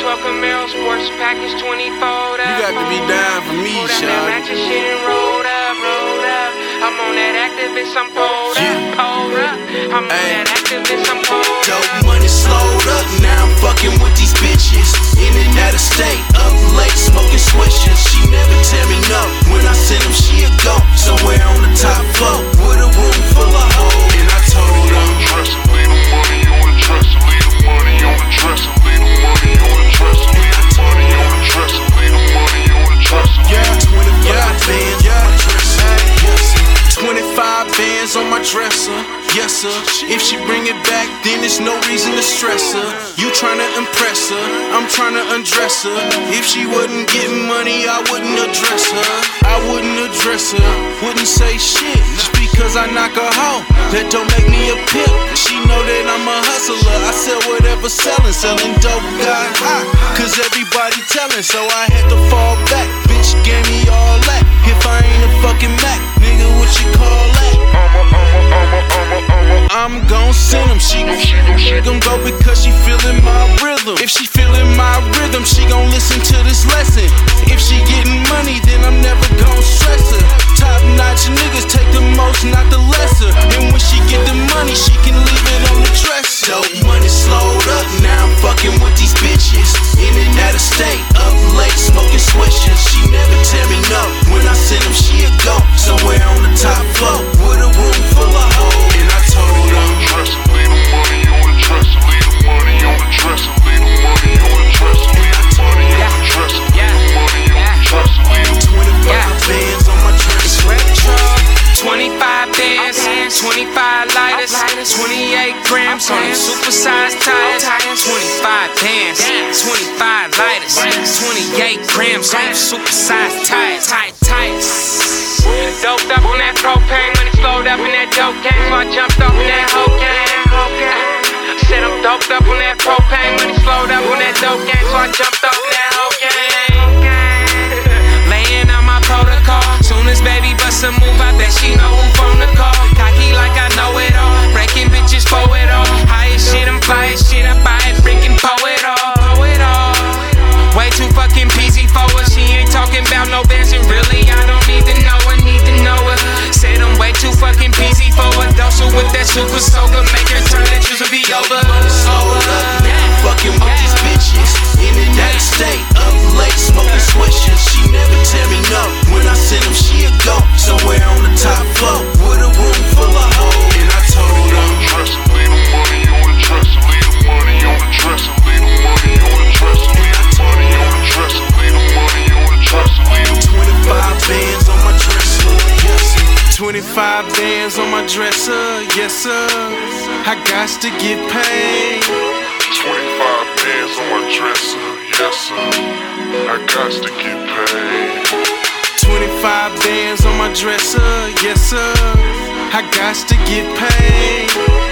12 Camaro Sports Package 24 up. You got to be down for me, out that Sean. shit and rolled up, rolled up. I'm on that Actavis, I'm pulled Yeah. up, pulled up. I'm on that Actavis, I'm pulled up. Dope yes sir. If she bring it back, then there's no reason to stress her. You tryna impress her, I'm tryna undress her. If she wasn't getting money, I wouldn't address her. I wouldn't address her, wouldn't say shit. Just because I knock her hoe, that don't make me a pimp. She know that I'm a hustler, I sell whatever selling. Selling dope got hot, cause everybody telling, so I had to fall back. Bitch gave me all that. If I ain't a fucking because she feelin' my rhythm. If she 28 grams on them supersized tires. 25 bands, 25 lighters, 28 grams on them supersized tires. Tight tires. Doped up on that propane, money slowed up in that dope game, so I jumped off in that whole game. Said I'm doped up on that propane, money slowed up on that dope game, so I jumped off in that whole game. 25 bands on my dresser, yes sir. I got to get paid. 25 bands on my dresser, yes sir. I got to get paid. 25 bands on my dresser, yes sir. I got to get paid.